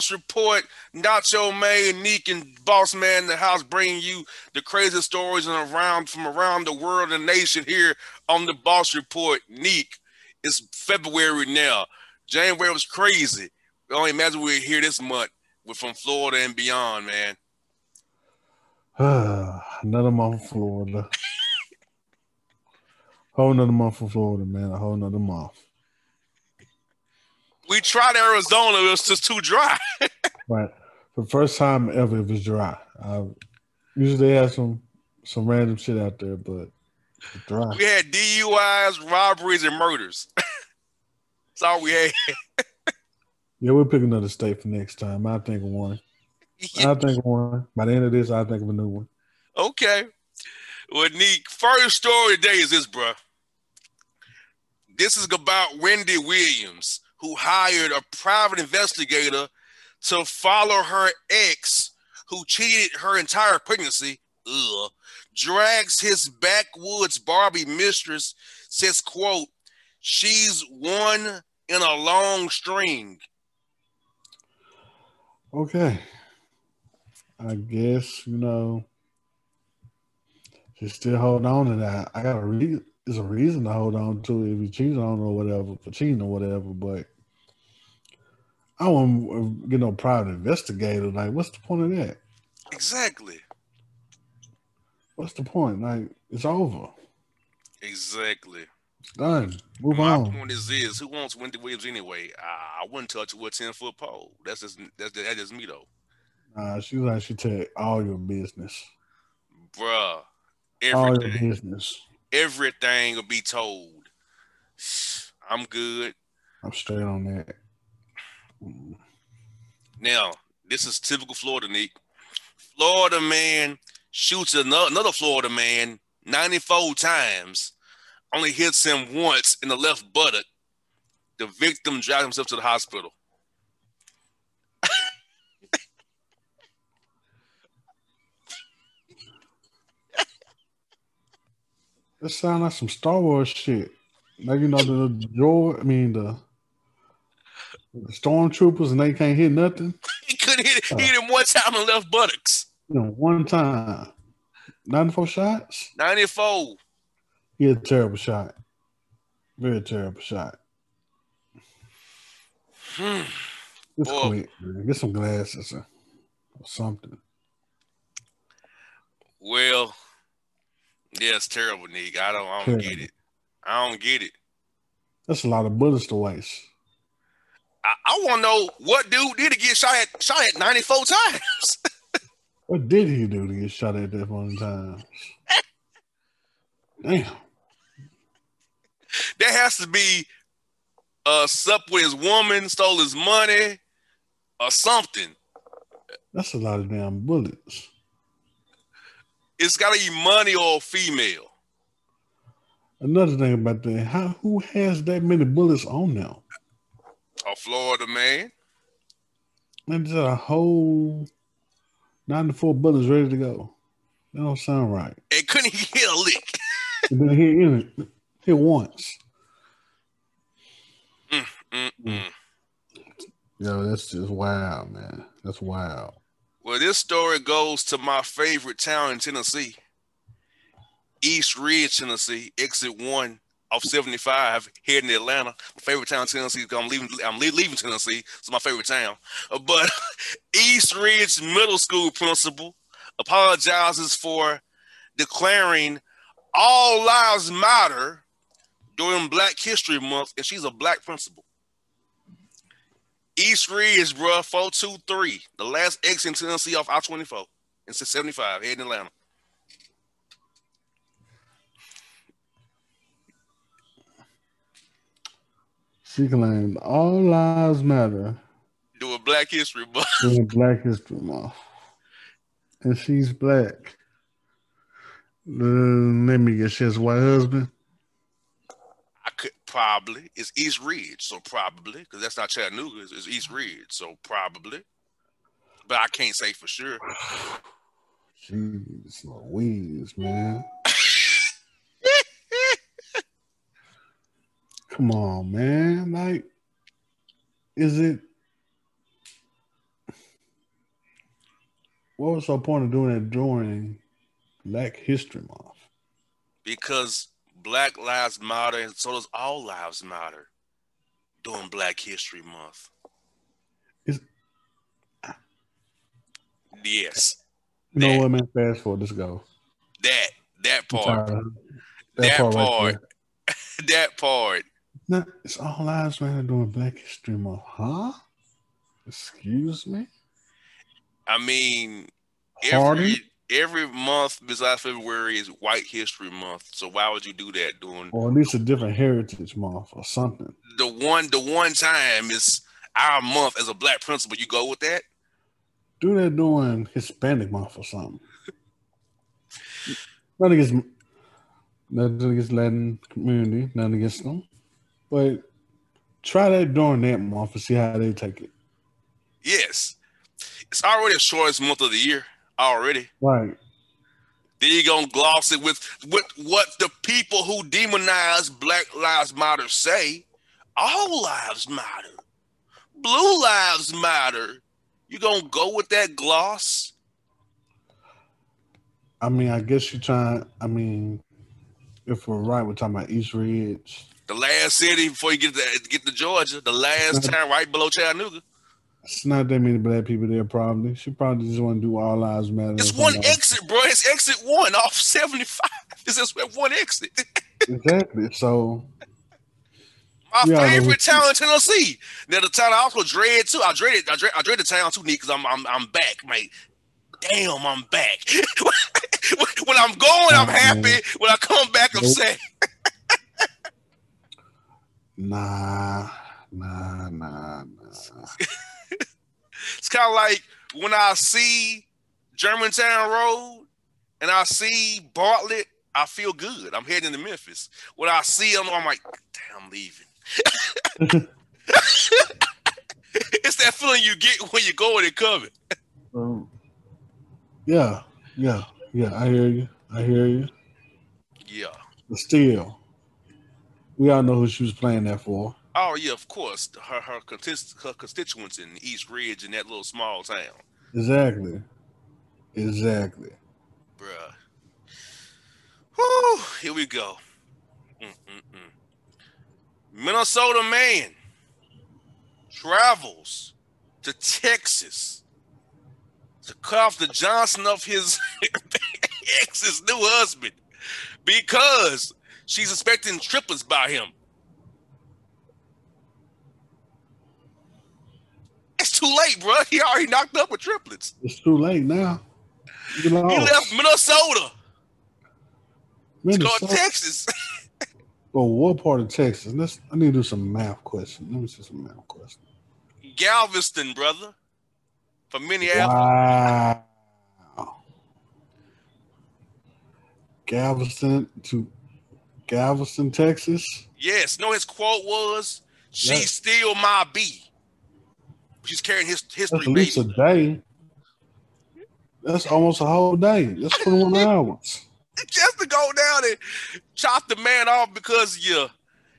Boss Report, Nacho May, Neek, and Boss Man in the house, bringing you the crazy stories and around from around the world and nation here on the Boss Report. Neek, it's February now. January was crazy. We only imagine we are here this month. We're from Florida and beyond, man. another month from Florida. whole another month from Florida, man. A whole another month. We tried Arizona, it was just too dry. right. For the first time ever, it was dry. I usually have some some random shit out there, but dry. We had DUIs, robberies, and murders. That's all we had. yeah, we'll pick another state for next time. I think of one. I think one. By the end of this, I think of a new one. Okay. Well, Neek, first story today is this, bro. This is about Wendy Williams who hired a private investigator to follow her ex who cheated her entire pregnancy, ugh, drags his backwoods Barbie mistress, says, quote, she's one in a long string. Okay. I guess, you know, just still hold on to that. I gotta read there's a reason to hold on to it if you cheat on or whatever for cheating or whatever. But I won't get no private investigator. Like, what's the point of that? Exactly. What's the point? Like, it's over. Exactly. It's done. Move My on. point is this: Who wants Wendy Williams anyway? I, I wouldn't touch with a ten foot pole. That's just that's that's just me though. Nah, she like she take all your business. Bruh. Everything. All your business. Everything will be told. I'm good. I'm straight on that. Now, this is typical Florida, Nick. Florida man shoots another Florida man 94 times, only hits him once in the left buttock. The victim drives himself to the hospital. That sound like some Star Wars shit. Like you know the droid, I mean the, the stormtroopers, and they can't hit nothing. He couldn't hit, he hit him one time the left buttocks. You know, one time, ninety-four shots. 94. He had a terrible shot. Very terrible shot. Hmm. Just Boy. quit, man. Get some glasses or, or something. Well, yeah, it's terrible, Nick. I don't, I don't get it. I don't get it. That's a lot of bullets to waste. I, I want to know what dude did to get shot at shot at 94 times. What did he do to get shot at that one time? Damn. That has to be uh slept with his woman, stole his money, or something. That's a lot of damn bullets. It's gotta be money or female. Another thing about that, how who has that many bullets on them? A Florida man. That's a whole nine to four bullets ready to go. That don't sound right. And couldn't hit a lick. And then hit it. Hit once. Mm-mm. Yo, that's just wild, man. That's wild. Well, this story goes to my favorite town in Tennessee, East Ridge, Tennessee, exit one off 75, heading to Atlanta. My favorite town in Tennessee. I'm leaving. I'm le- leaving Tennessee. It's my favorite town. Uh, But East Ridge Middle School principal apologizes for declaring all lives matter during Black History Month, and she's a black principal. East Ridge, bro, 423. The last exit in Tennessee off I 24 and 75, heading Atlanta. She claimed all lives matter Doing Black History Month. during Black History Month. And she's black. Uh, let me guess, she has a white husband. Probably. It's East Ridge, so probably, because that's not Chattanooga, it's, it's East Ridge, so probably. But I can't say for sure. Jeez Louise, man. Come on, man. Like, is it? What was the point of doing it during Black History Month? Because Black Lives Matter and so does all lives matter during Black History Month. Is Yes. No know That- what, man? Fast forward. Let's go. That that part. of That right part. there. That part. No, it's all lives matter during Black History Month, huh? Excuse me, I mean, every every month besides February is White History Month. So why would you do that during or at least a different Heritage Month or something. the one the one time is our month as a black principal? You go with that? Do that during Hispanic Month or something. Nothing against, nothing against Latin community, nothing against them, but try that during that month and see how they take it. Yes. It's already the shortest month of the year already. Right. Then you gonna gloss it with with what the people who demonize Black Lives Matter say. All lives matter. Blue lives matter. You gonna go with that gloss? I mean, I guess you're trying. I mean, if we're right, we're talking about East Ridge. The last city before you get to get to Georgia, the last town right below Chattanooga. It's not that many black people there, probably. She probably just want to do all lives matter. It's one exit, bro. It's exit one off 75. It's just one exit. Exactly. So My Yeah, favorite town in Tennessee. Now the town I also dread too. I dread it. I dread, I dread the town too, neat, because I'm I'm I'm back. Like, damn, I'm back. when I'm going, I'm Oh, happy. When I come back, I'm Nope. sad. nah, nah, nah, nah. Kind of like when I see Germantown Road and I see Bartlett, I feel good. I'm heading to Memphis. When I see them, I'm like, damn, I'm leaving. it's that feeling you get when you're going and coming. Um, yeah, yeah, yeah. I hear you. I hear you. Yeah. But still, we all know who she was playing that for. Oh yeah, of course. Her her, her constituents in East Ridge in that little small town, Exactly. Exactly. bruh. Whew, here we go. Mm-mm-mm. Minnesota man travels to Texas to cut off the Johnson of his ex's new husband because she's expecting triplets by him. It's too late, bro. He already knocked up with triplets. It's too late now. He left Minnesota to go to Minnesota. Texas. But oh, what part of Texas? Let's. I need to do some math question. Let me see some math question. Galveston, brother, from Minneapolis. Wow. Galveston to Galveston, Texas. Yes, no, his quote was, "She's Yeah. still my B." She's carrying his That's history, at least a day. That's almost a whole day. That's 21 hours. Just to go down and chop the man off because you,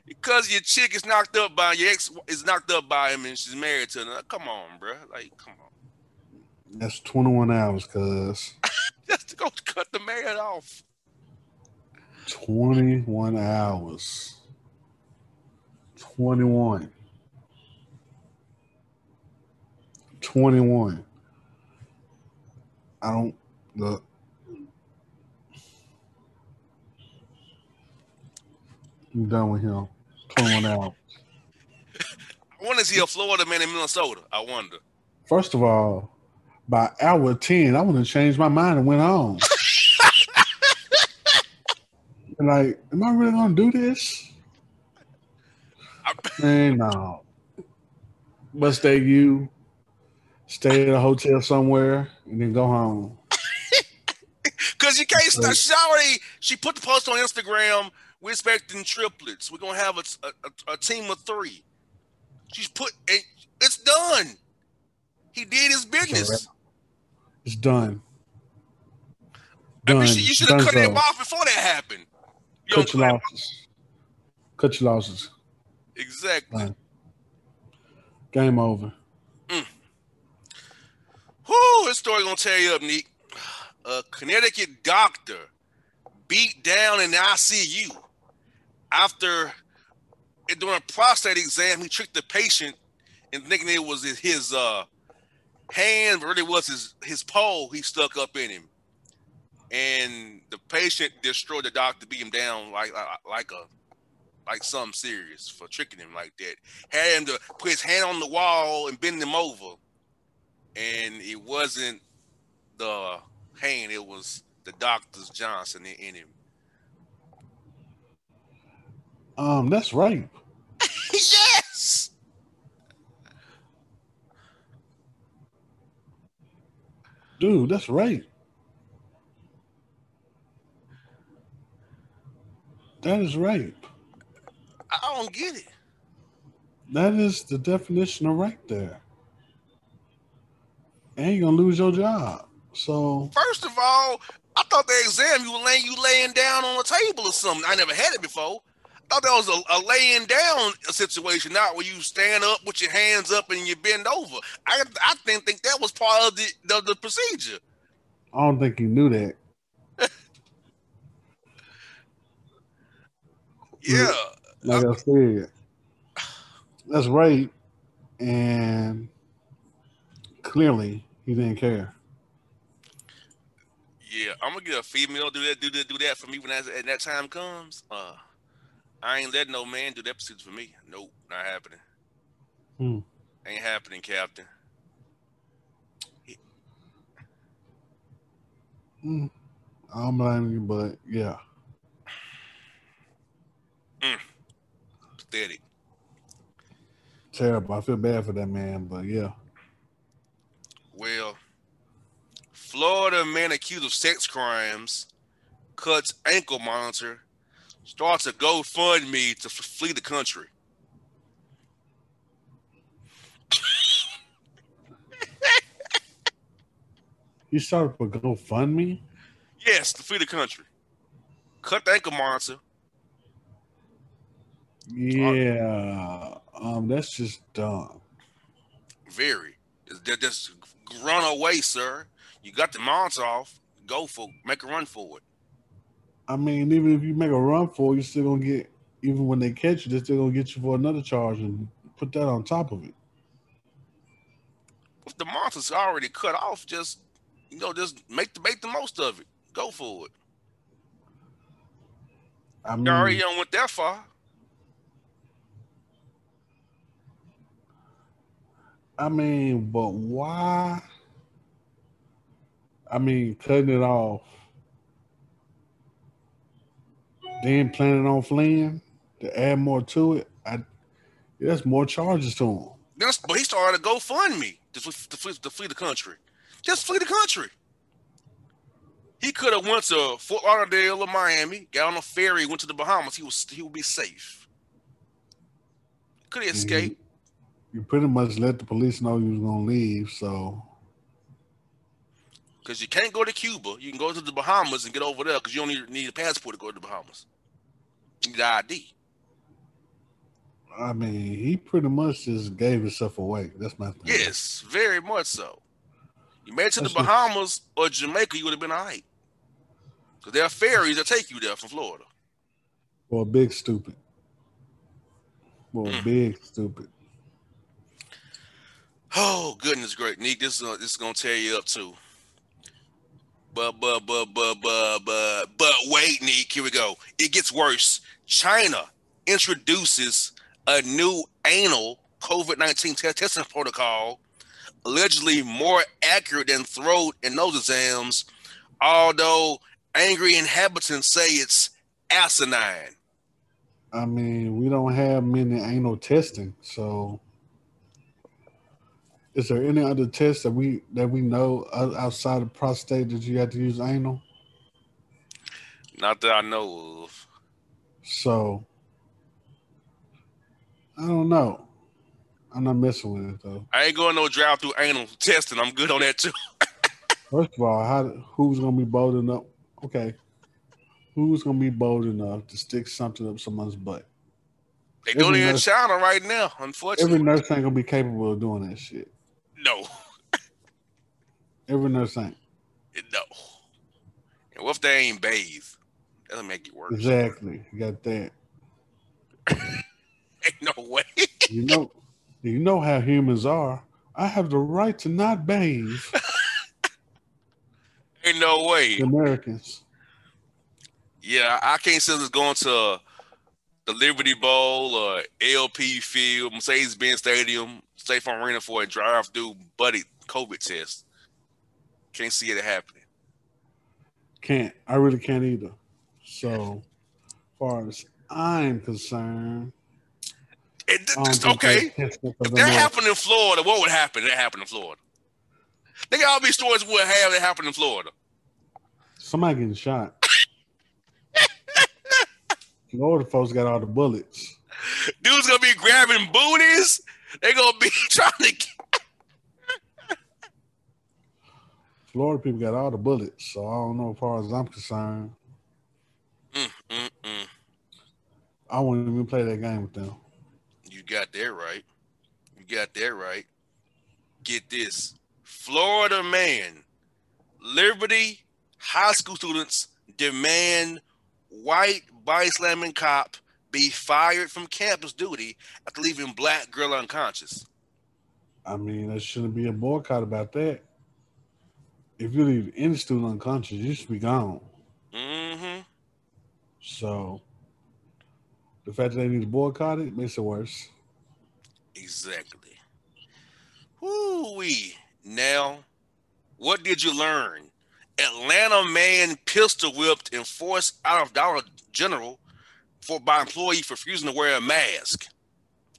because your chick is knocked up by your ex is knocked up by him and she's married to him. Come on, bro. Like, come on. That's 21 hours, cuz. Just to go cut the man off. 21 hours. 21. 21. I don't look. I'm done with him. 21 out. I want to see a Florida man in Minnesota. I wonder. First of all, by hour 10, I would have changed my mind and went on. And like, am I really gonna do this? I- Man, no. Must they you, stay at a hotel somewhere, and then go home. Cause you can't stop. She already she put the post on Instagram. We're expecting triplets. We're gonna have a, a, a- team of three. She's put it, it's done. He did his business. It's done. I Done. mean, you should have cut him off before that happened. You Cut your losses. Cut your losses. Exactly. Done. Game over. This story gonna tear you up, Neek. A Connecticut doctor beat down in the ICU after doing a prostate exam. He tricked the patient and thinking it was his uh, hand, but really was his his pole he stuck up in him. And the patient destroyed the doctor, beat him down like like, like a like something serious for tricking him like that. Had him to put his hand on the wall and bend him over. And it wasn't the pain; it was the doctor's Johnson in him. Um, that's right. yes. Dude, that's right. That is right. I don't get it. That is the definition of right there. And you're gonna lose your job. So first of all, I thought the exam you were laying you laying down on a table or something. I never had it before. I thought that was a, a laying down situation, not where you stand up with your hands up and you bend over. I I didn't think that was part of the, the, the procedure. I don't think you knew that. yeah. Like I said, that's right. And clearly he didn't care. Yeah, I'm gonna get a female do that, do that, do that for me when that, that time comes. Uh, I ain't letting no man do that procedure for me. Nope, not happening. Hmm. Ain't happening, Captain. Hmm. I don't blame you, but yeah. Mm. Pathetic. Terrible. I feel bad for that man, but yeah. Well, Florida man accused of sex crimes cuts ankle monitor, starts a GoFundMe to flee the country. you started a GoFundMe? Yes, to flee the country. Cut the ankle monitor. Yeah, um, that's just dumb. Very. Just run away, sir. You got the off. Go for make a run for it. I mean, even if you make a run for it, you're still gonna get. Even when they catch you, they're still gonna get you for another charge and put that on top of it. If the monitor's already cut off, just you know, just make the make the most of it. Go for it. I mean, you already don't went that far. I mean, but why? I mean, cutting it off, then planning on fleeing to add more to it. I that's more charges to him. That's but he started to GoFundMe to, to, flee, to flee the country. Just flee the country. He could have went to Fort Lauderdale or Miami, got on a ferry, went to the Bahamas. He was he would be safe. Could he escape? Mm-hmm. You pretty much let the police know you was gonna leave, so because you can't go to Cuba, you can go to the Bahamas and get over there because you don't need, need a passport to go to the Bahamas. You need ID. I mean, he pretty much just gave himself away. That's my thing. Yes, very much so. You made it to That's the Bahamas or Jamaica, you would have been all right. Because there are ferries that take you there from Florida. Well, big stupid. Well, mm. big stupid. Oh goodness, great, Nick. This is uh, this is gonna tear you up too. But but but but but but but wait, Nick. Here we go. It gets worse. China introduces a new anal COVID nineteen testing protocol, allegedly more accurate than throat and nose exams. Although angry inhabitants say it's asinine. I mean, we don't have many anal testing, so is there any other test that we that we know outside of prostate that you have to use anal? Not that I know of. So I don't know. I'm not messing with it though. I ain't going no drive through anal testing. I'm good on that too. First of all, how who's gonna be bold enough? Okay, who's gonna be bold enough to stick something up someone's butt? They doing Every it in China right now, unfortunately. Every nurse ain't gonna be capable of doing that shit. No, Every nurse ain't. no. And what if they ain't bathe? That'll make it worse. Exactly. You got that. Ain't no way. You know, you know how humans are. I have the right to not bathe. ain't no way. The Americans. Yeah, I can't see us going to the Liberty Bowl or LP Field, Mercedes-Benz Stadium, State Farm Arena for a drive-through buddy COVID test. Can't see it happening. Can't. I really can't either. So, as far as I'm concerned, It, I don't it's think okay. they testing for If that happened in Florida, what would happen? That happened in Florida. Think all these stories would have that happened in Florida. Somebody getting shot. Florida folks got all the bullets. Dudes gonna be grabbing booties. They gonna be trying to. Get, Florida people got all the bullets. So I don't know as far as I'm concerned. Mm, mm, mm. I won't even play that game with them. You got that right. You got that right. Get this. Florida man, Liberty high school students demand white body slamming cop be fired from campus duty after leaving black girl unconscious. I mean, there shouldn't be a boycott about that. If you leave any student unconscious, you should be gone. Mm-hmm. So the fact that they need to boycott it makes it worse. Exactly. Whoo wee. Now, what did you learn? Atlanta man pistol whipped and forced out of Dollar General for by employee for refusing to wear a mask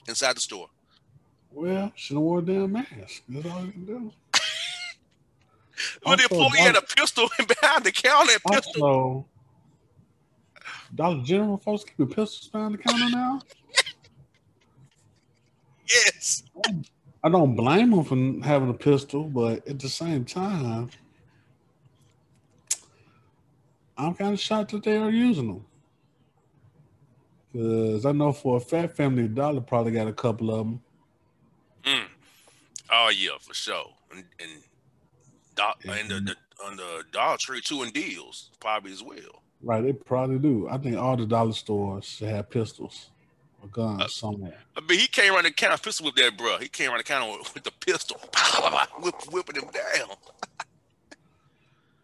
inside the store. Well, should have wore a damn mask. That's all you can do. Well, the employee had a pistol behind the counter. Pistol. Also, Dollar General folks keeping pistols behind the counter now. Yes. I don't blame them for having a pistol, but at the same time, I'm kind of shocked that they are using them. Because I know for a fat family, Dollar probably got a couple of them. Mm. Oh yeah, for sure. And and, and the, the on the Dollar Tree too and deals probably as well. Right, they probably do. I think all the dollar stores should have pistols or guns Uh, somewhere. I mean, he came around the counter pistol with that, bro. He came around the counter with, with the pistol, whip, whipping him down.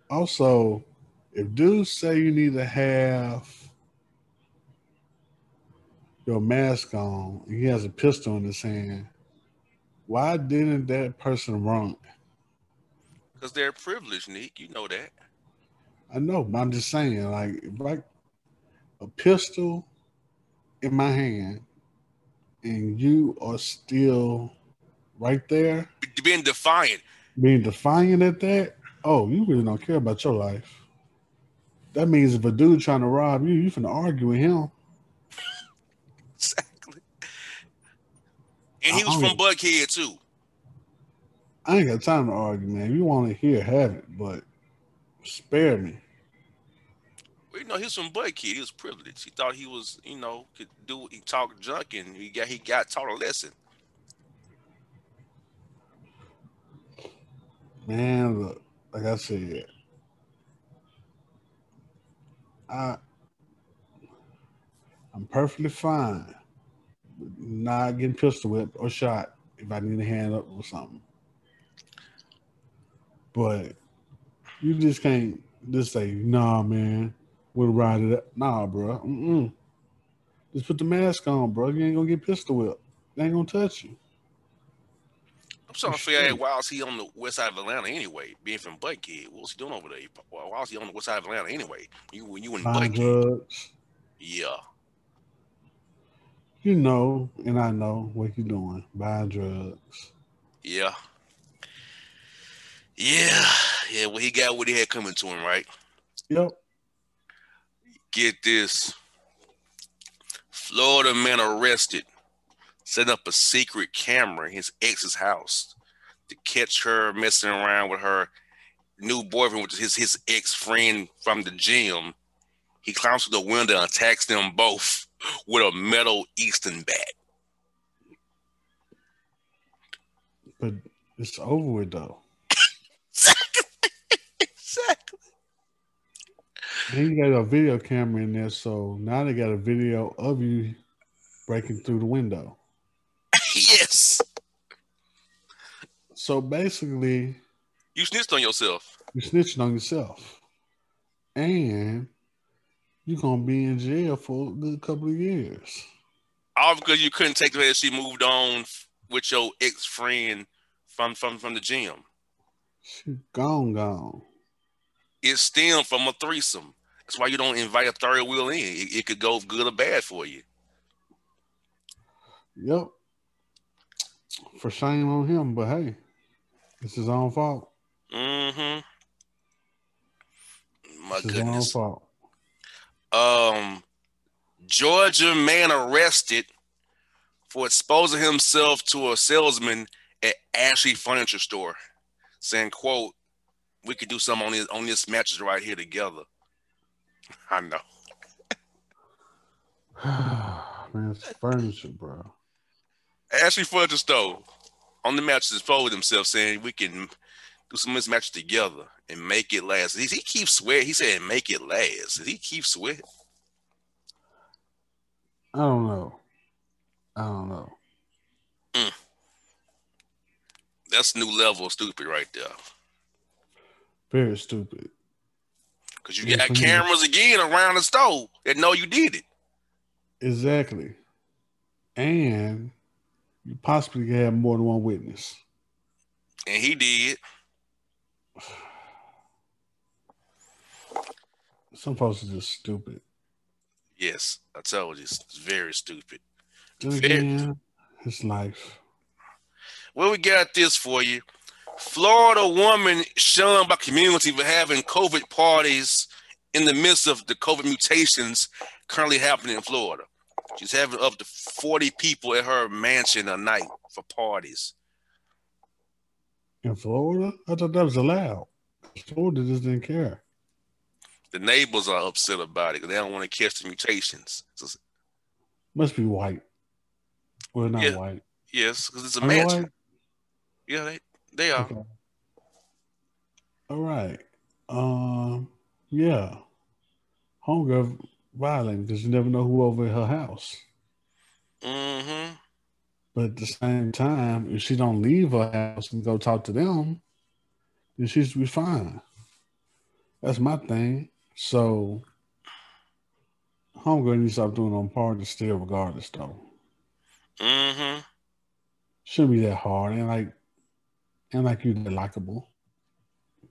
Also, if dudes say you need to have your mask on, he has a pistol in his hand, why didn't that person run? Because they're privileged, Nick. You know that. I know, but I'm just saying, like, like a pistol in my hand, and you are still right there Being defiant. being defiant at that, oh, you really don't care about your life. That means if a dude trying to rob you, you finna argue with him. Exactly. And he was from Buckhead too. I ain't got time to argue, man. If you want to hear, have it, but spare me. Well, you know, he was from Buckhead. He was privileged. He thought he was, you know, could do. He talked junk, and he got he got taught a lesson. Man, look, like I said, I I'm perfectly fine not getting pistol whipped or shot if I need a hand up or something. But you just can't just say, nah, man, we'll ride it up. Nah, bro. Mm-mm. Just put the mask on, bro. You ain't gonna get pistol whipped. They ain't gonna touch you. I'm trying to For figure out why was he on the west side of Atlanta anyway? Being from Buckhead, what was he doing over there? Why was he on the west side of Atlanta anyway? You when you in Buckhead? Yeah, You know, and I know what you're doing. Buying drugs. yeah, yeah, yeah. Well, he got what he had coming to him, right? Yep. Get this. Florida man arrested, setting up a secret camera in his ex's house to catch her messing around with her new boyfriend, which is his, his ex friend from the gym. He climbs through the window and attacks them both with a metal Easton bat. But it's over with though. exactly. And you got a video camera in there, so now they got a video of you breaking through the window. yes. So basically, You snitched on yourself. you're snitching on yourself, and you're gonna be in jail for a good couple of years. All because you couldn't take the way that she moved on with your ex friend from from from the gym. She gone, gone. It stemmed from a threesome. That's why you don't invite a third wheel in. It, it could go good or bad for you. Yep. For shame on him, but hey, it's his own fault. Mm-hmm. My It's his own goodness. fault. Um, Georgia man arrested for exposing himself to a salesman at Ashley Furniture Store, saying, "quote We could do something on this on this mattress right here together." I know. Man, it's furniture, bro. Ashley Furniture Store on the mattress exposed himself, saying, "We can do some mismatch together and make it last." He, he keeps swearing. He said, "Make it last." He keeps swearing. I don't know. I don't know. Mm. That's new level of stupid right there. Very stupid. Because you Yes, got cameras again around the store that know you did it. Exactly. And you possibly have more than one witness. And he did. Some folks are just stupid. Yes, I told you. It's very stupid. Very- again, it's life. Well, we got this for you. Florida woman shunned by community for having COVID parties in the midst of the COVID mutations currently happening in Florida. She's having up to 40 people at her mansion a night for parties. In Florida, I thought that was allowed. Florida just didn't care. The neighbors are upset about it because they don't want to catch the mutations. So, Must be white. Well, not Yeah. white. yes, because it's a mansion. Yeah, they, they are. Okay. All right. Um. Yeah. Homegirl violating because you never know who over at her house. Mm-hmm. But at the same time, if she don't leave her house and go talk to them, then she should be fine. That's my thing. So, homegirl needs to stop doing on par to still, regardless, though. Mm-hmm. Shouldn't be that hard. And like, and like you, that likable.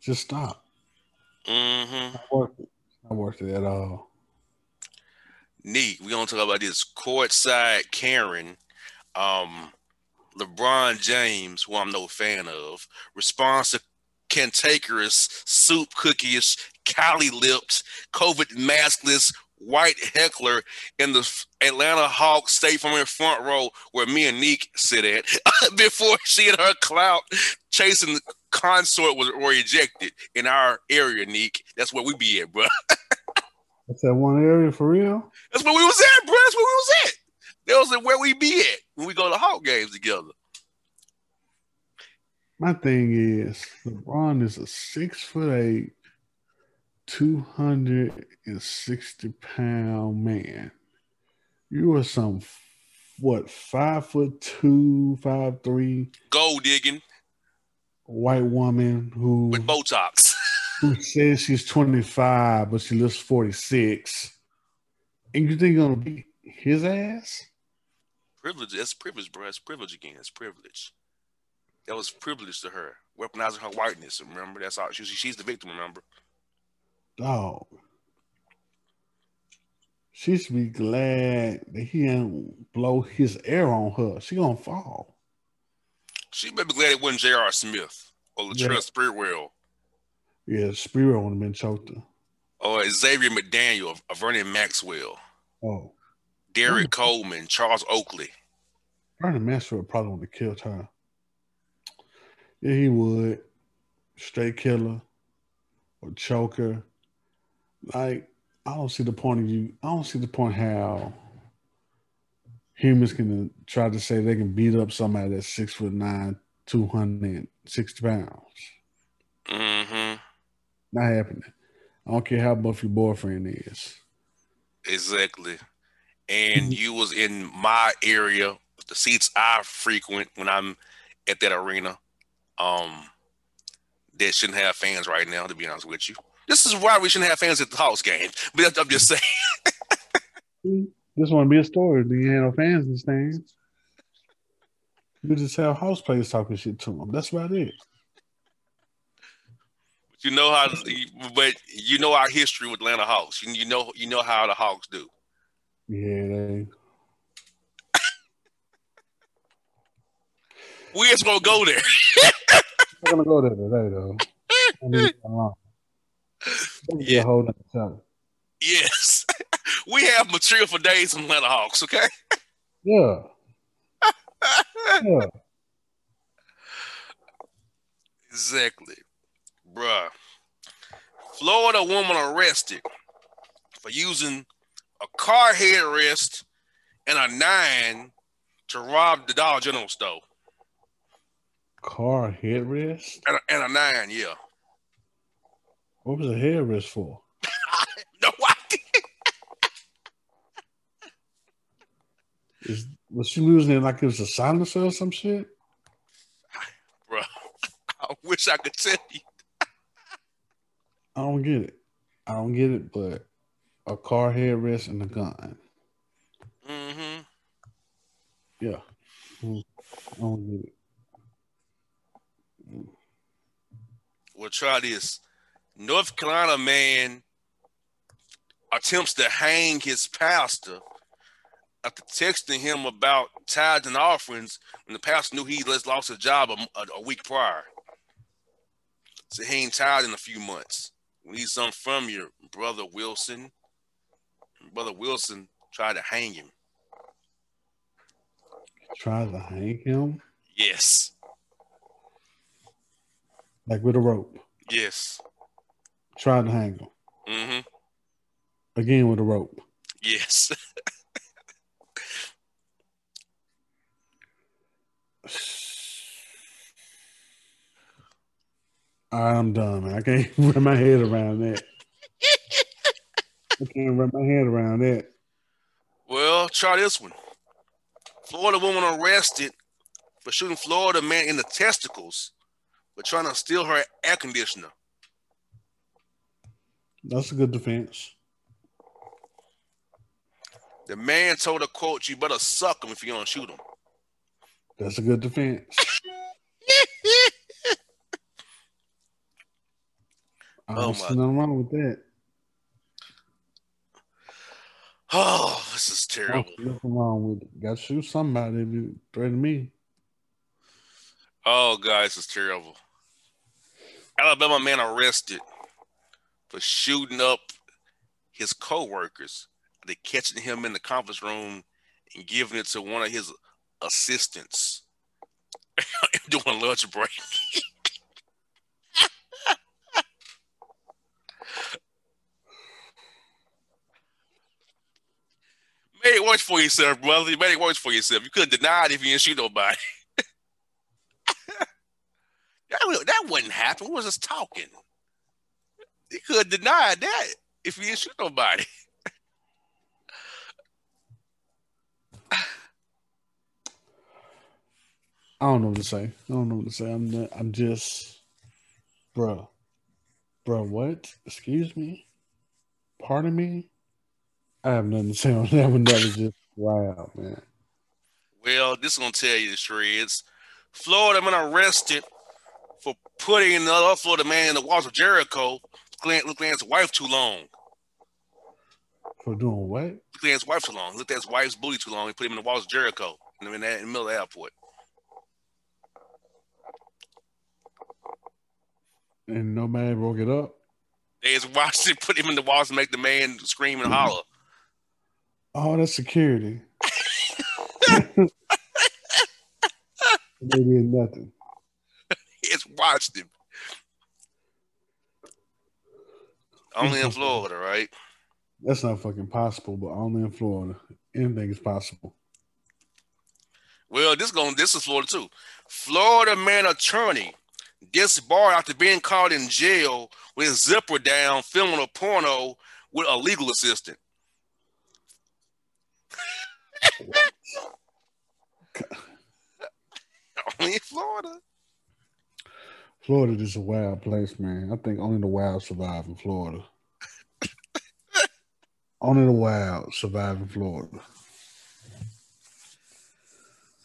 Just stop. Mm-hmm. Not worth it. Not worth it at all. Neat. We're gonna talk about this courtside Karen. Um LeBron James, who I'm no fan of, responds to cantankerous, soup cookies, Cali lips, COVID maskless, white heckler in the Atlanta Hawks State from in front row where me and Neek sit at before she and her clout chasing the consort was were ejected in our area, Neek. That's where we be at, bro. That's that one area for real. That's where we was at, bro. That's where we was at. That was where we be at when we go to Hawk games together. My thing is, LeBron is a six foot eight, 260 pound man. You are some, what, five foot two, five three Gold digging white woman who, with Botox. who says she's 25, but she looks 46. And you think you're to beat his ass? privilege. That's privilege, bro. That's privilege again. That's privilege. That was privilege to her, weaponizing her whiteness. Remember, that's all. She, she's the victim. Remember. Dog. She should be glad that he didn't blow his air on her. She gonna fall. She better be glad it wasn't J.R. Smith or Latrell Yeah. Sprewell Yeah, Spirit would have been choked her. or Xavier McDaniel Vernon Maxwell, Oh, Derrick. Coleman, Charles Oakley. Vernon Maxwell probably would have killed her. Yeah, he would. Straight killer or choker. Like, I don't see the point of you. I don't see the point how humans can try to say they can beat up somebody that's six foot nine, two hundred sixty pounds. Mm-hmm. Not happening. I don't care how buff your boyfriend is. Exactly. And you was in my area, the seats I frequent when I'm at that arena. Um, that shouldn't have fans right now. To be honest with you, this is why we shouldn't have fans at the Hawks game. But I'm just saying. This want to be a story. Do you have no fans in the stands? You just have house players talking shit to them. That's about it. But You know how, but you know our history with Atlanta Hawks. You, you know, you know how the Hawks do. Yeah, they. We just gonna go there. We're gonna go there today, though. I need to come on. Yeah. Holding something. Yes, we have material for days on Atlanta Hawks. Okay. Yeah, yeah. Exactly. Bruh. Florida woman arrested for using a car headrest and a nine to rob the Dollar General store. Car headrest. And a, and a nine, yeah. What was a headrest for? No idea. Is was she losing it like it was a silencer or some shit? Bro, I wish I could tell you. I don't get it. I don't get it, but a car hair headrest and a gun. Mm-hmm. Yeah. Mm, I don't get it. Well, try this. North Carolina man attempts to hang his pastor after texting him about tithes and offerings when the pastor knew he just lost his job a, a, a week prior. So he ain't tired in a few months. We need something from your brother Wilson. Brother Wilson tried to hang him. Try to hang him Yes. like with a rope. Yes. Try to hang him Mm-hmm. again with a rope. Yes. I'm done, man. I can't wrap my head around that. I can't wrap my head around that. Well, try this one. Florida woman arrested for shooting Florida man in the testicles for trying to steal her air conditioner. That's a good defense. The man told her, quote, you better suck him if you don't shoot him. That's a good defense. I don't uh, Oh, see nothing wrong with that. Oh, this is terrible. nothing wrong with it. Got to shoot somebody if you threaten me. Oh, guys, this is terrible. Alabama man arrested for shooting up his co-workers. They catching him in the conference room and giving it to one of his assistants during lunch break. Made it worse for yourself, brother. You made it worse for yourself. You couldn't deny it if you didn't shoot nobody. That, that wouldn't happen. We was just talking. You could deny that if you didn't shoot nobody. I don't know what to say. I don't know what to say. I'm not, I'm just, bro, bro. What? Excuse me. Pardon me. I have nothing to say on that one. That was just wow, man. Well, this is gonna tell you the shreds. Florida man arrested for putting another Florida man in the walls of Jericho. Looked looked at his wife too long. For doing what? Looked at his wife too long. Looked at his wife's booty too long. He put him in the walls of Jericho in the, in the middle of the airport. And nobody broke it up. They just watched it, put him in the walls and make the man scream and holler. Oh, that's security. they did nothing. He just watched him. Only in Florida, right? That's not fucking possible, but only in Florida. Anything is possible. Well, this going this is Florida too. Florida man attorney disbarred after being caught in jail with zipper down filming a porno with a legal assistant. Only in Florida. Florida is a wild place, man. I think only the wild survive in Florida. only the wild survive in Florida.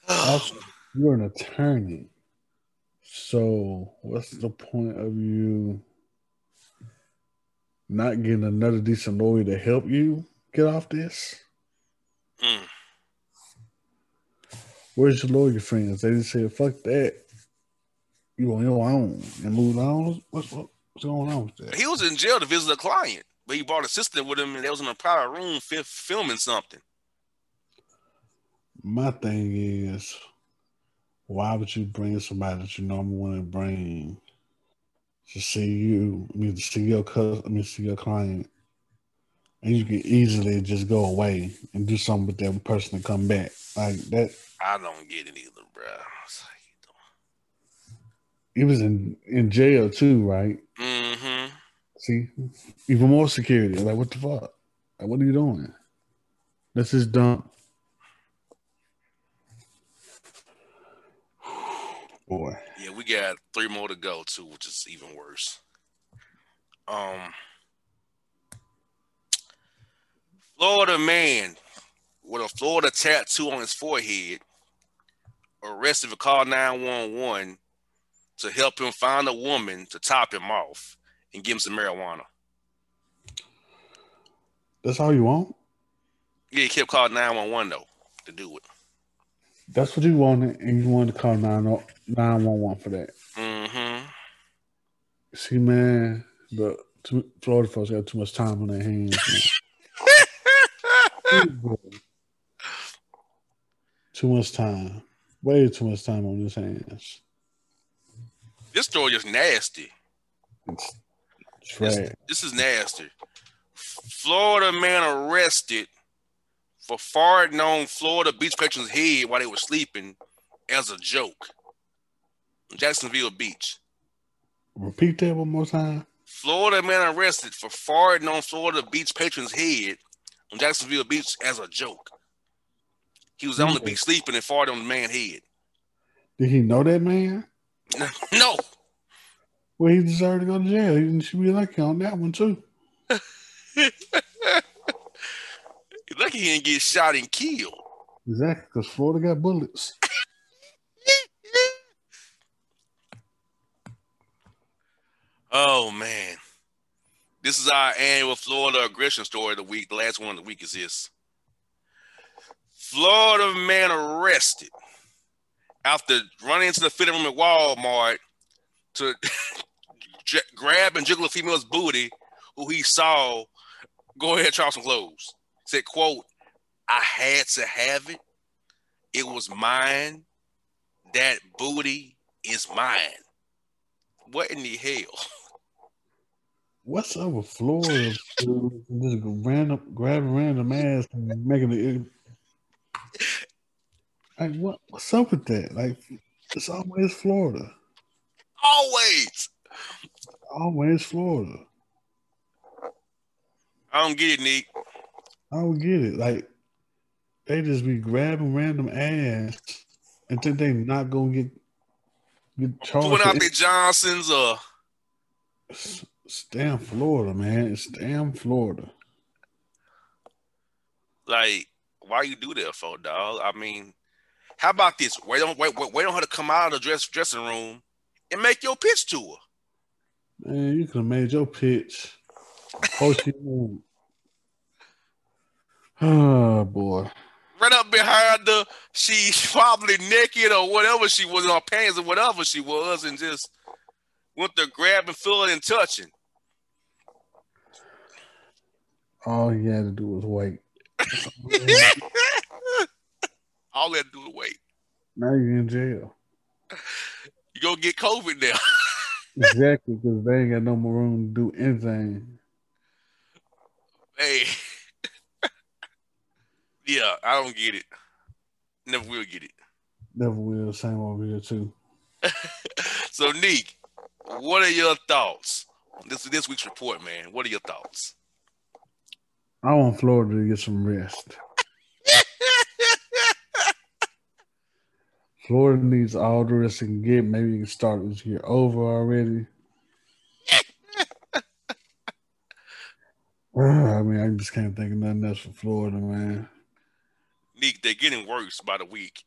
also, you're an attorney. So, what's the point of you not getting another decent lawyer to help you get off this? Mm. Where's your lawyer friends? They just said, fuck that. You on your own and move on. What's, what's going on with that? He was in jail to visit a client, but he brought a assistant with him and they was in a private room filming something. My thing is, why would you bring somebody that you normally wouldn't bring to see you? I mean, to see your cousin, I mean, see your client, and you can easily just go away and do something with that person to come back like that. I don't get it either, bro. He was in in jail too, right? Mm-hmm. See, even more security. Like, what the fuck? Like, what are you doing? That's just dumb. Boy. Yeah, we got three more to go too, which is even worse. Um, Florida man with a Florida tattoo on his forehead arrested for call 911 to help him find a woman to top him off and give him some marijuana. That's all you want? Yeah, he kept calling 911 though to do it. That's what you wanted, and you wanted to call 911 for that. Mm-hmm. See, man, the Florida folks got too much time on their hands. too much time. Way too much time on his hands. This story is nasty. It's this, this is nasty. Florida man arrested for farting on Florida beach patrons' head while they were sleeping as a joke. Jacksonville Beach. Repeat that one more time. Florida man arrested for farting on Florida beach patron's head on Jacksonville Beach as a joke. He was on the beach sleeping and farted on the man's head. Did he know that man? No. Well, he deserved to go to jail. He should be lucky on that one too. lucky he didn't get shot and killed. Exactly, because Florida got bullets. oh man. This is our annual Florida aggression story of the week. The last one of the week is this. Florida man arrested after running into the fitting room at Walmart to grab and jiggle a female's booty who he saw go ahead try some clothes. Said, quote, I had to have it. It was mine. That booty is mine. What in the hell? What's up with Florida? just random grabbing random ass and making it like what? What's up with that? Like it's always Florida. Always. Always Florida. I don't get it, Nick. I don't get it. Like they just be grabbing random ass and think they not gonna get get charged. Doing out the Johnsons or it's, it's damn Florida, man. It's damn Florida. Like, why you do that for, dog? I mean, how about this? Wait on wait, wait, wait on her to come out of the dress, dressing room and make your pitch to her. Man, you could have made your pitch. oh she Oh boy. Right up behind her, she's probably naked or whatever she was in her pants or whatever she was, and just went to grabbing, feeling, and touching. All he had to do was wait. All they had to do was wait. Now you're in jail. You're gonna get COVID now. exactly, because they ain't got no more room to do anything. Hey. yeah, I don't get it. Never will get it. Never will. Same over here too. so, Neek, what are your thoughts? This this week's report, man. What are your thoughts? I want Florida to get some rest. Florida needs all the rest it can get. Maybe you can start this year over already. I mean, I just can't think of nothing else for Florida, man. Neek, they're getting worse by the week.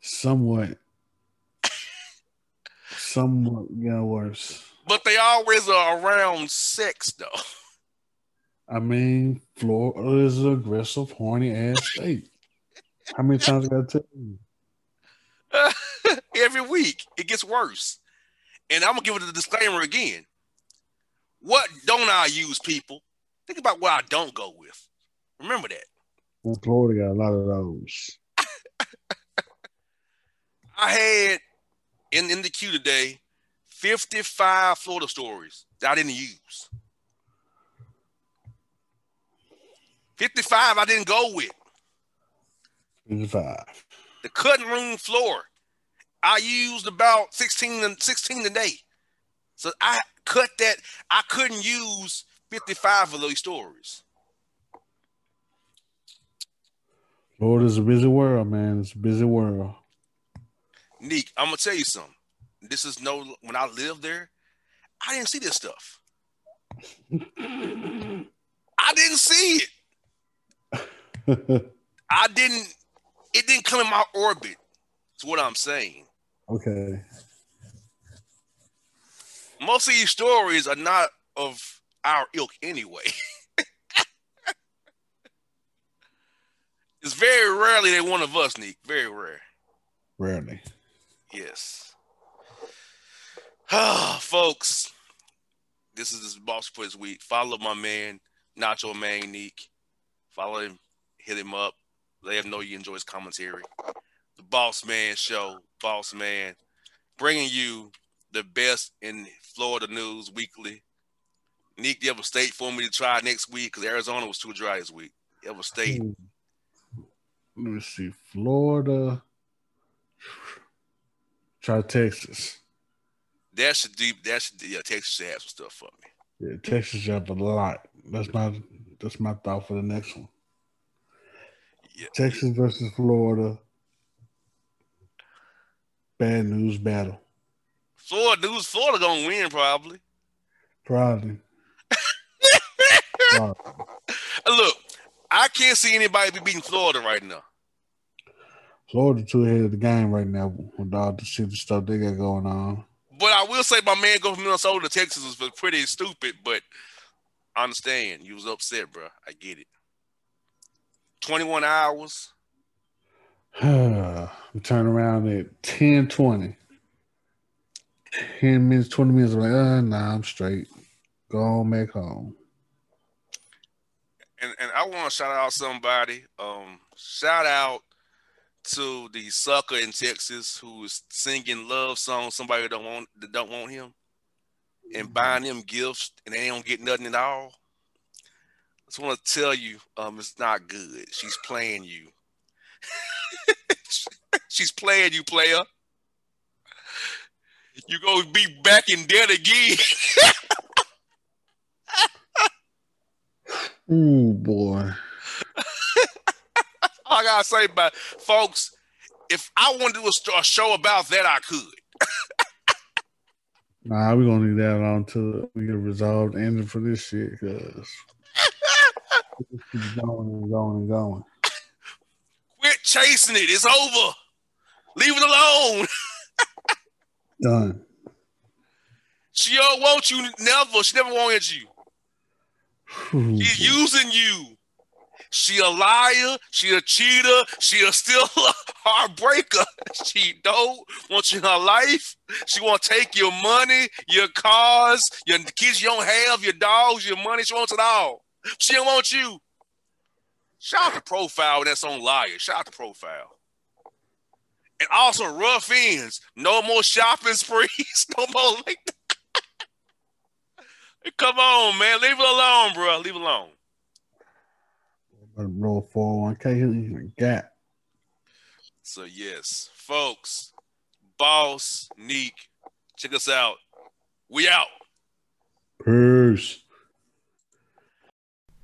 Somewhat. Somewhat getting worse. But they always are around six, though. I mean, Florida is an aggressive, horny ass state. How many times I got to tell you? Every week, it gets worse. And I'm gonna give it a disclaimer again. What don't I use, people? Think about what I don't go with. Remember that. Well, Florida got a lot of those. I had in, in the queue today 55 Florida stories that I didn't use. 55 I didn't go with. 55. The cutting room floor. I used about 16, 16 today. So I cut that. I couldn't use 55 of those stories. Florida's a busy world, man. It's a busy world. Neek, I'm gonna tell you something. This is no when I lived there, I didn't see this stuff. I didn't see it. I didn't it didn't come in my orbit. That's what I'm saying. Okay. Most of these stories are not of our ilk anyway. it's very rarely they one of us, Neek. Very rare. Rarely. Yes. Ah, folks, this is this boss quiz week. Follow my man, Nacho Man Neek. Follow him, hit him up, let him know you enjoy his commentary. The Boss Man Show, Boss Man, bringing you the best in Florida news weekly. Nick, do you have a state for me to try next week? Because Arizona was too dry this week. You have a state? Let me see. Florida. Try Texas. That should deep. That should yeah. Texas should have some stuff for me. Yeah, Texas have a lot. That's my that's my thought for the next one. Texas versus Florida. Bad news battle. Florida news. Florida gonna win probably. Probably. Probably. Look, I can't see anybody be beating Florida right now. Florida too ahead of the game right now with all the shit and stuff they got going on. But I will say my man going from Minnesota to Texas was pretty stupid, but I understand. You was upset, bro. I get it. 21 hours. we turn around at 10 20. 10 minutes, 20 minutes. I'm like, uh, nah, I'm straight. Go on back home. And and I want to shout out somebody. Um, shout out to the sucker in Texas who is singing love songs. Somebody that don't want that don't want him, and buying them gifts, and they don't get nothing at all. I just want to tell you, um, it's not good. She's playing you. She's playing you, player. You gonna be back in debt again. Ooh, boy. All I gotta say, but folks, if I want to do a, a show about that, I could. Nah, we're gonna leave that on until we get a resolved ending for this shit because going and going and going. Quit chasing it. It's over. Leave it alone. Done. She don't want you never. She never wanted you. She's using you. She a liar. She a cheater. She a still a heartbreaker. She don't want you in her life. She want to take your money, your cars, your kids you don't have, your dogs, your money. She wants it all. She don't want you. Shout out to Profile. That's on liar. Shout out to Profile. And also rough ends. No more shopping sprees. No more like Come on, man. Leave it alone, bro. Leave it alone. Roll 401k got. So yes, folks, boss, Neek, check us out. We out. Peace.